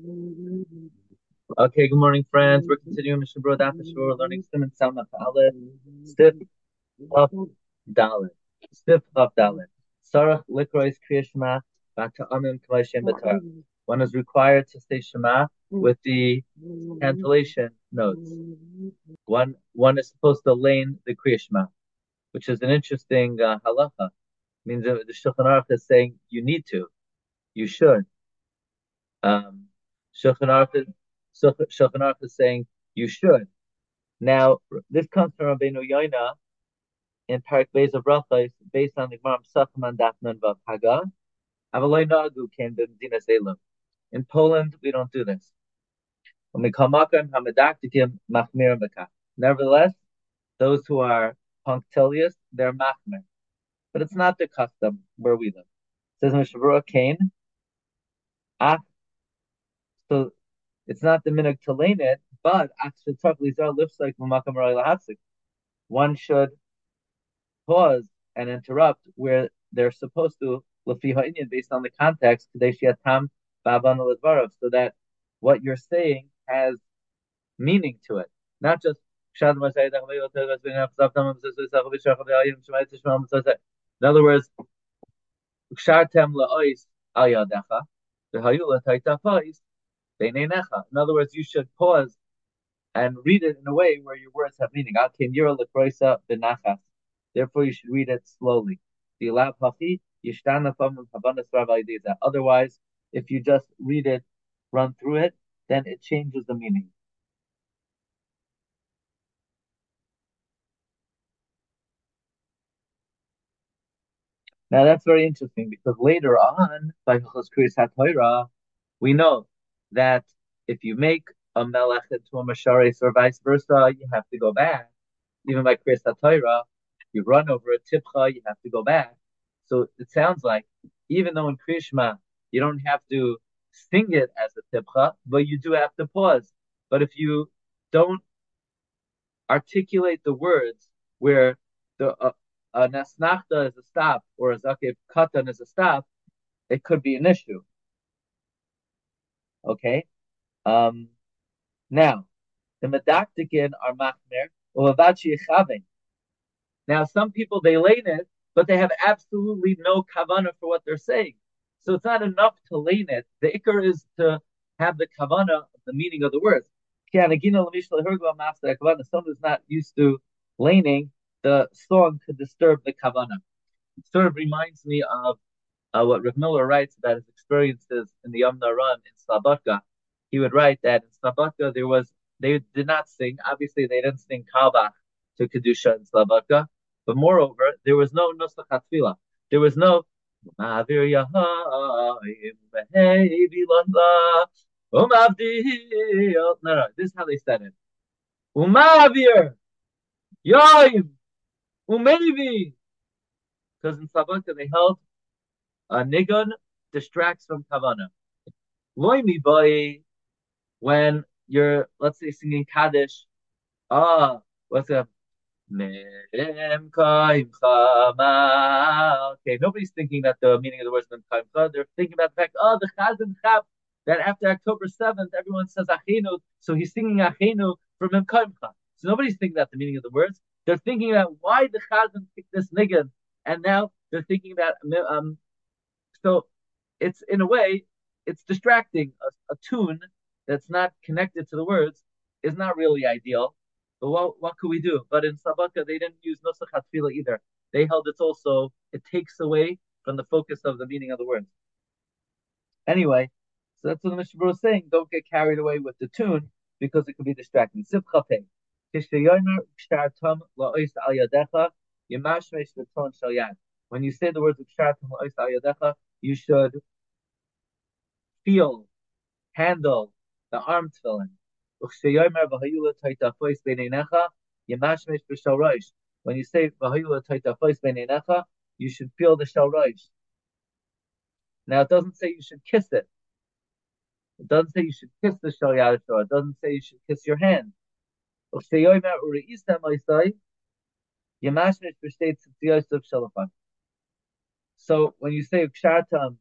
Okay, good morning, friends. We're continuing Mishnah Daf We're learning Siman Samach Aleph, Stif Chaf Dalet, Stif Chaf Dalet. Sarach Likrois Kriya Shema Bata Amin K'may Shem B'Tar. One is required to say Shema with the cantillation notes. One one is supposed to lane the Kriya Shema, which is an interesting uh, halacha. It means that the Shulchan Aruch is saying you need to, you should. Um, Shulchan Aruch is saying you should. Now, this comes from Rabbeinu Yoina in Parak Beis of Brachos, based on the Gemara Pesachim and Dafnan Vav. Avaloi Nagu came to Medina. In Poland, we don't do this. Nevertheless, those who are punctilious, they're machmer. But it's not the custom where we live. Says Mishnah Berurah Cain. So it's not the minhag to lane it, but one should pause and interrupt where they're supposed to based on the context so that what you're saying has meaning to it, not just in other words, in other words, you should pause and read it in a way where your words have meaning. Therefore, you should read it slowly. Otherwise, if you just read it, run through it, then it changes the meaning. Now that's very interesting because later on, by we know that if you make a melech into a masharis or vice versa, you have to go back. Even by Kriyas HaTorah, you run over a tipcha, you have to go back. So it sounds like even though in Krishma you don't have to sing it as a tipcha, but you do have to pause. But if you don't articulate the words where the uh, a nasnachta is a stop or a zakif katan is a stop, it could be an issue. Okay. Um, now, the medaktikin are machmer chavin. Now, some people they lane it, but they have absolutely no kavana for what they're saying. So it's not enough to lane it. The ikar is to have the kavana, the meaning of the words. Someone who's not used to laning, the song could disturb the kavana. It sort of reminds me of uh, what Rav Miller writes about his experiences in the Yamna Run in Slabodka. He would write that in Slabodka there was they did not sing. Obviously, they didn't sing Kalbach to Kedusha in Slabodka, but moreover, there was no Nusach HaTfilah. There was no Ma'avir No, no, this is how they said it. Umavir Yoim Umevi. Because in Slabodka they held a nigun distracts from kavana. Loimi boy, when you're let's say singing kaddish, ah, what's up? Okay, nobody's thinking that the meaning of the words Memkaimcha. They're thinking about the fact, oh, the Chazan Chab, that after October 7th, everyone says Achenu, so he's singing Achenu for Memkaimcha. So nobody's thinking about the meaning of the words. They're thinking about why the Chazan picked this niggin, and now they're thinking about um, so it's in a way, it's distracting. A, a, tune that's not connected to the words is not really ideal. But what what could we do? But in Slabodka, they didn't use Nusach HaTfilah either. They held it's also it takes away from the focus of the meaning of the words. Anyway, so that's what the Mishnah is saying. Don't get carried away with the tune because it could be distracting. When you say the words of you should feel, handle the arm tefillin. When you say you should feel the shel Now it doesn't say you should kiss it. It doesn't say you should kiss the shel It doesn't say you should kiss your hand. So when you say ukshartam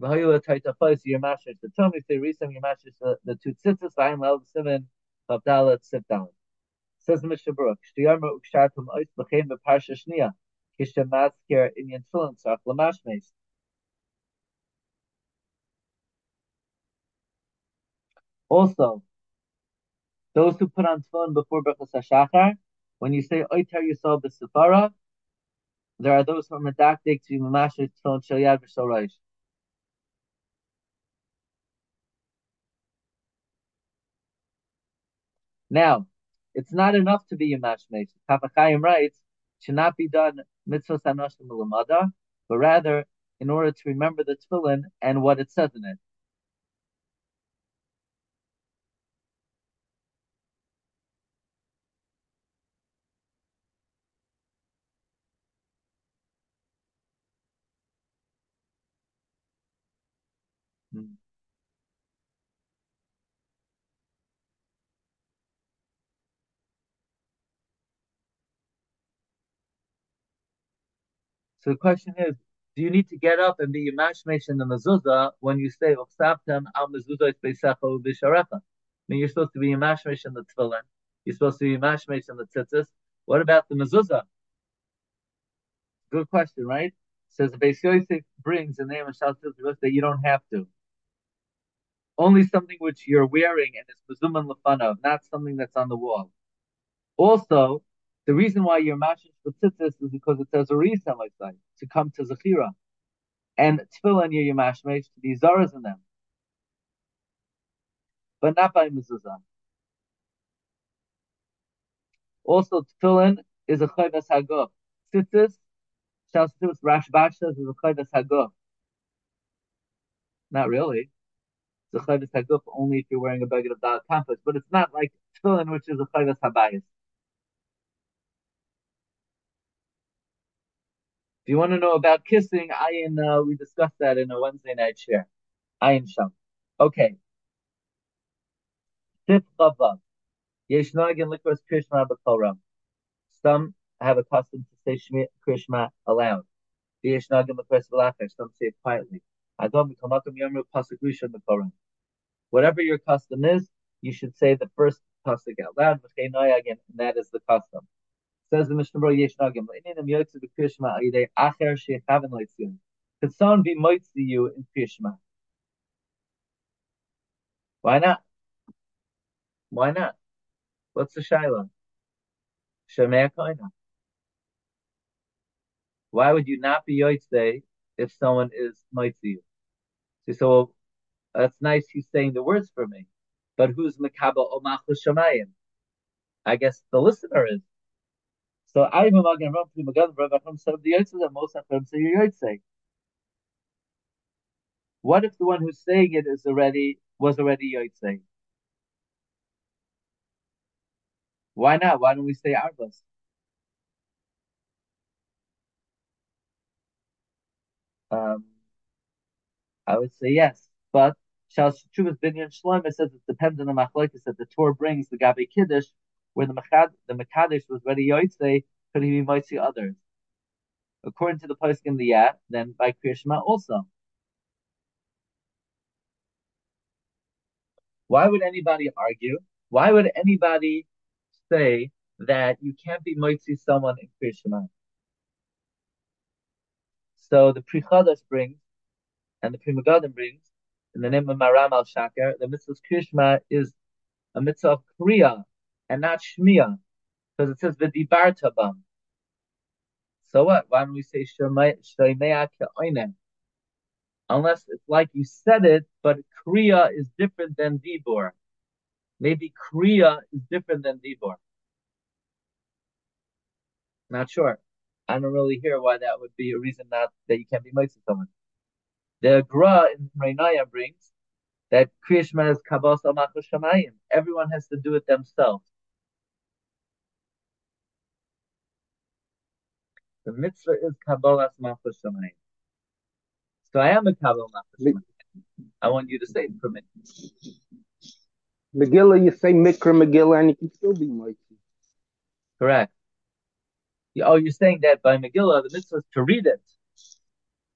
V'hoyula taita place your mashers. The Tommy say resam your mashers the two tzitzis v'ayim lel simen chavdalet sifdalet. Says the Mishnah Berurah, Shtiyarma ukshartum ois b'chein b'parsha shniya, kishem matzker inyan tefillin tzach l'mashmeis. Also, those who put on tefillin before Berachas HaShachar, when you say Oiter Yisrael b'Sefara, there are those who are medactic to Mamasher tefillin shel yad v'shel. Now, it's not enough to be a mashmesh. Kaf HaChaim writes, should not be done mitzvah sanoshim but rather in order to remember the tefillin and what it says in it. Hmm. So the question is, do you need to get up and be mashmesh in the mezuzah when you say uchsaptem al mezuzah beisecho b'sharecha? I mean, you're supposed to be mashmesh in the tefillin. You're supposed to be mashmesh in the tzitzis. What about the mezuzah? Good question, right? It Says the Beis Yosef brings the name of Shal that you don't have to. Only something which you're wearing and is mezuman lefanav, not something that's on the wall. Also, the reason why you're mashing tzitzis is because it says a reason like that to come to zechira, and tefillin you're mashmesh to be zaras in them, but not by mezuzah. Also, tefillin is a chayvas haguf. Tzitzis, shall tzitzis Rashbach says is a chayvas haguf. Not really. It's a chayvas haguf only if you're wearing a beged of daled kanfos, but it's not like tefillin, which is a chayvas habayis. If you want to know about kissing, Ayin, uh, we discussed that in a Wednesday night share. Ayin Sham. Okay. Sif Chavav. Yesh Nagin Likros Krishma B'Kolram. Some have a custom to say Krishma aloud. Yesh Nagin Likros V'Lachar. Some say it quietly. Whatever your custom is, you should say the first pasuk out loud, and that is the custom. Says the Mishnah. Could someone be moitzi you in Krishma? Why not? Why not? What's the shaila? Shemei. Why would you not be Yotze if someone is moitzi you? So, so that's nice. He's saying the words for me, but who's Makaba Omachus Shemayim? I guess the listener is. So I am again run from the Yotze that most of them say you're What if the one who's saying it is already was already Yotze? Why not? Why don't we say Arbas? Um, I would say yes, but Shal Shuvas Binyan Shlomo says it depends on machlokes that the Torah brings the Gabi Kiddush where the Mechad, the Mekadesh was ready Yoitze, could he be Moitzi others? According to the post in the yeah, then by Krishma also. Why would anybody argue? Why would anybody say that you can't be Moitzi someone in Krishma? So the Pri Chadash brings, and the Pri Megadim brings, in the name of Maharam Alshakar, the mitzvah Krishma is a mitzvah of Kriya, and not Shmiya, because it says V'dibarta bam. So what? Why don't we say Shleimea Ke'oinen? Unless it's like you said it, but Kriya is different than Dibor. Maybe Kriya is different than Dibor. Not sure. I don't really hear why that would be a reason not that you can't be mitzvah someone. The Gra in Reinaya brings that Kriyashma is Kabbalah Shamayim. Everyone has to do it themselves. The mitzvah is Kabbalah Malchus Shemayim. So I am a Kabbalah Malchus. I want you to say it for me. Megillah, you say Mikra Megillah, and you can still be mighty. Correct. Oh, you're saying that by Megillah, the mitzvah is to read it.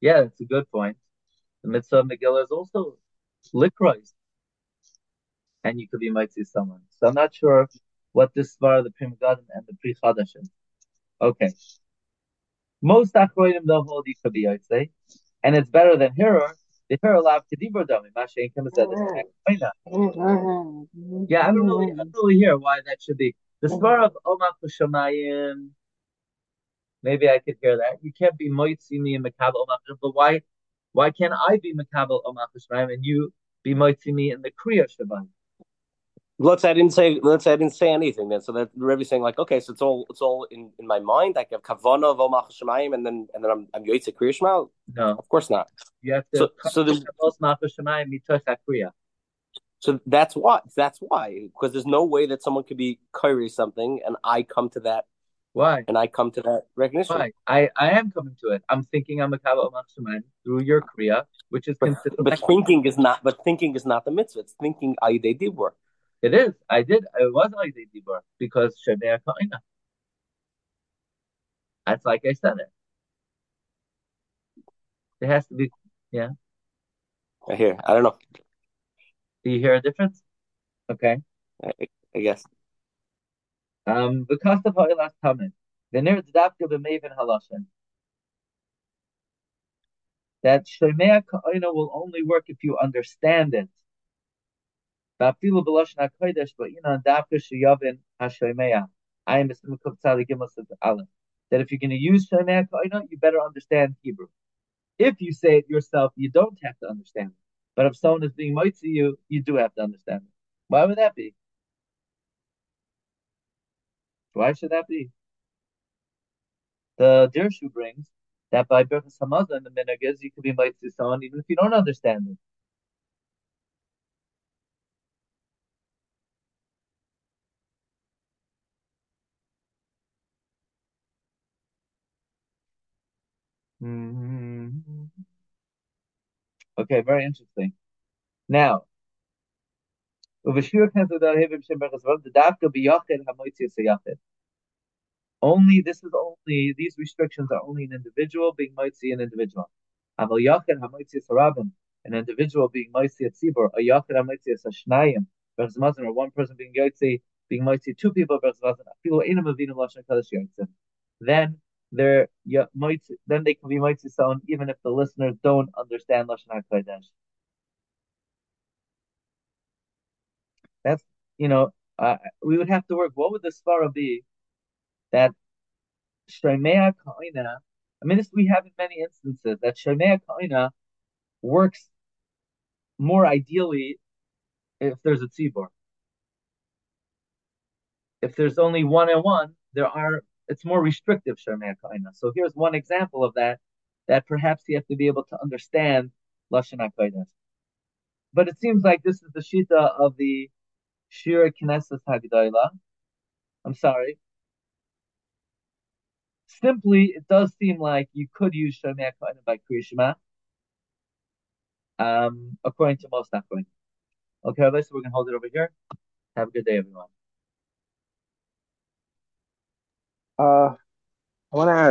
Yeah, that's a good point. The mitzvah of Megillah is also likrois, and you could be mitzvah someone. So I'm not sure what this var the Pri Megadim and the Pri Chadash is. Okay. Most achroinim don't hold you could be say, and it's better than Hirur. The Hirur lav kedibur dami. Mashain Kim said Yeah, I don't really, I don't really hear why that should be. The mm-hmm. svar of Omach Shamayim. Maybe I could hear that. You can't be moitzi me and makabel Omach, but why? Why can't I be makabel Omach Shamayim and you be moitzi me in the Kriya Shabbat? let's say I didn't say let's say I didn't say anything then. So that Rebbe saying like, okay, so it's all it's all in, in my mind. I have kavana of Omach Shemayim, and then and then I'm I'm Yoitze Kriya No, of course not. You have to so so the Kriya. So that's why that's why because there's no way that someone could be Kyrie something and I come to that. Why? And I come to that recognition. Why? I, I am coming to it. I'm thinking I'm a Kaba Shemayim through your Kriya, which is but, considered. But thinking is not. But thinking is not the mitzvah. It's thinking Ayidei Dibur. It is. I did. It was the Dibur because Shemei Kaina. That's like I said it. It has to be. Yeah. I hear. I don't know. Do you hear a difference? Okay. I, I guess. Um, because of last comment, the near Dafka b'Maven Halashin. That Shemei Kaina will only work if you understand it. Vafilu b'loshen hakodesh, know, dafka sheyavin hashomeya. I am Mr. Mekubtzali Gimel Aleph. That if you're going to use shomeya koina, you better understand Hebrew. If you say it yourself, you don't have to understand it. But if someone is being to you, you do have to understand it. Why would that be? Why should that be? The Dirshu brings that by Berchus Hamazon, the minhag you can be someone even if you don't understand it. Mm-hmm. Okay, very interesting. Now, only this is only these restrictions are only an individual being mitzi an individual. An individual being mitzi at tzibur, a yachid hamitzi as shnayim, or one person being yotzi being mitzi two people, then they're might then they can be might sound even if the listeners don't understand lashon hakodesh. That's you know uh, we would have to work. What would the svara be that shemea kaina? I mean, this we have in many instances that shemea kaina works more ideally if there's a tzibor. If there's only one and one, there are it's more restrictive Sharmei Kaina. So here's one example of that, that perhaps you have to be able to understand Lashon HaKodesh. But it seems like this is the Shita of the Shira Knesset Hagdayla. I'm sorry. Simply, it does seem like you could use Sharmei Kaina by Krishma, um, according to most Achronim. Okay, so we're going to hold it over here. Have a good day, everyone. Uh, I want to ask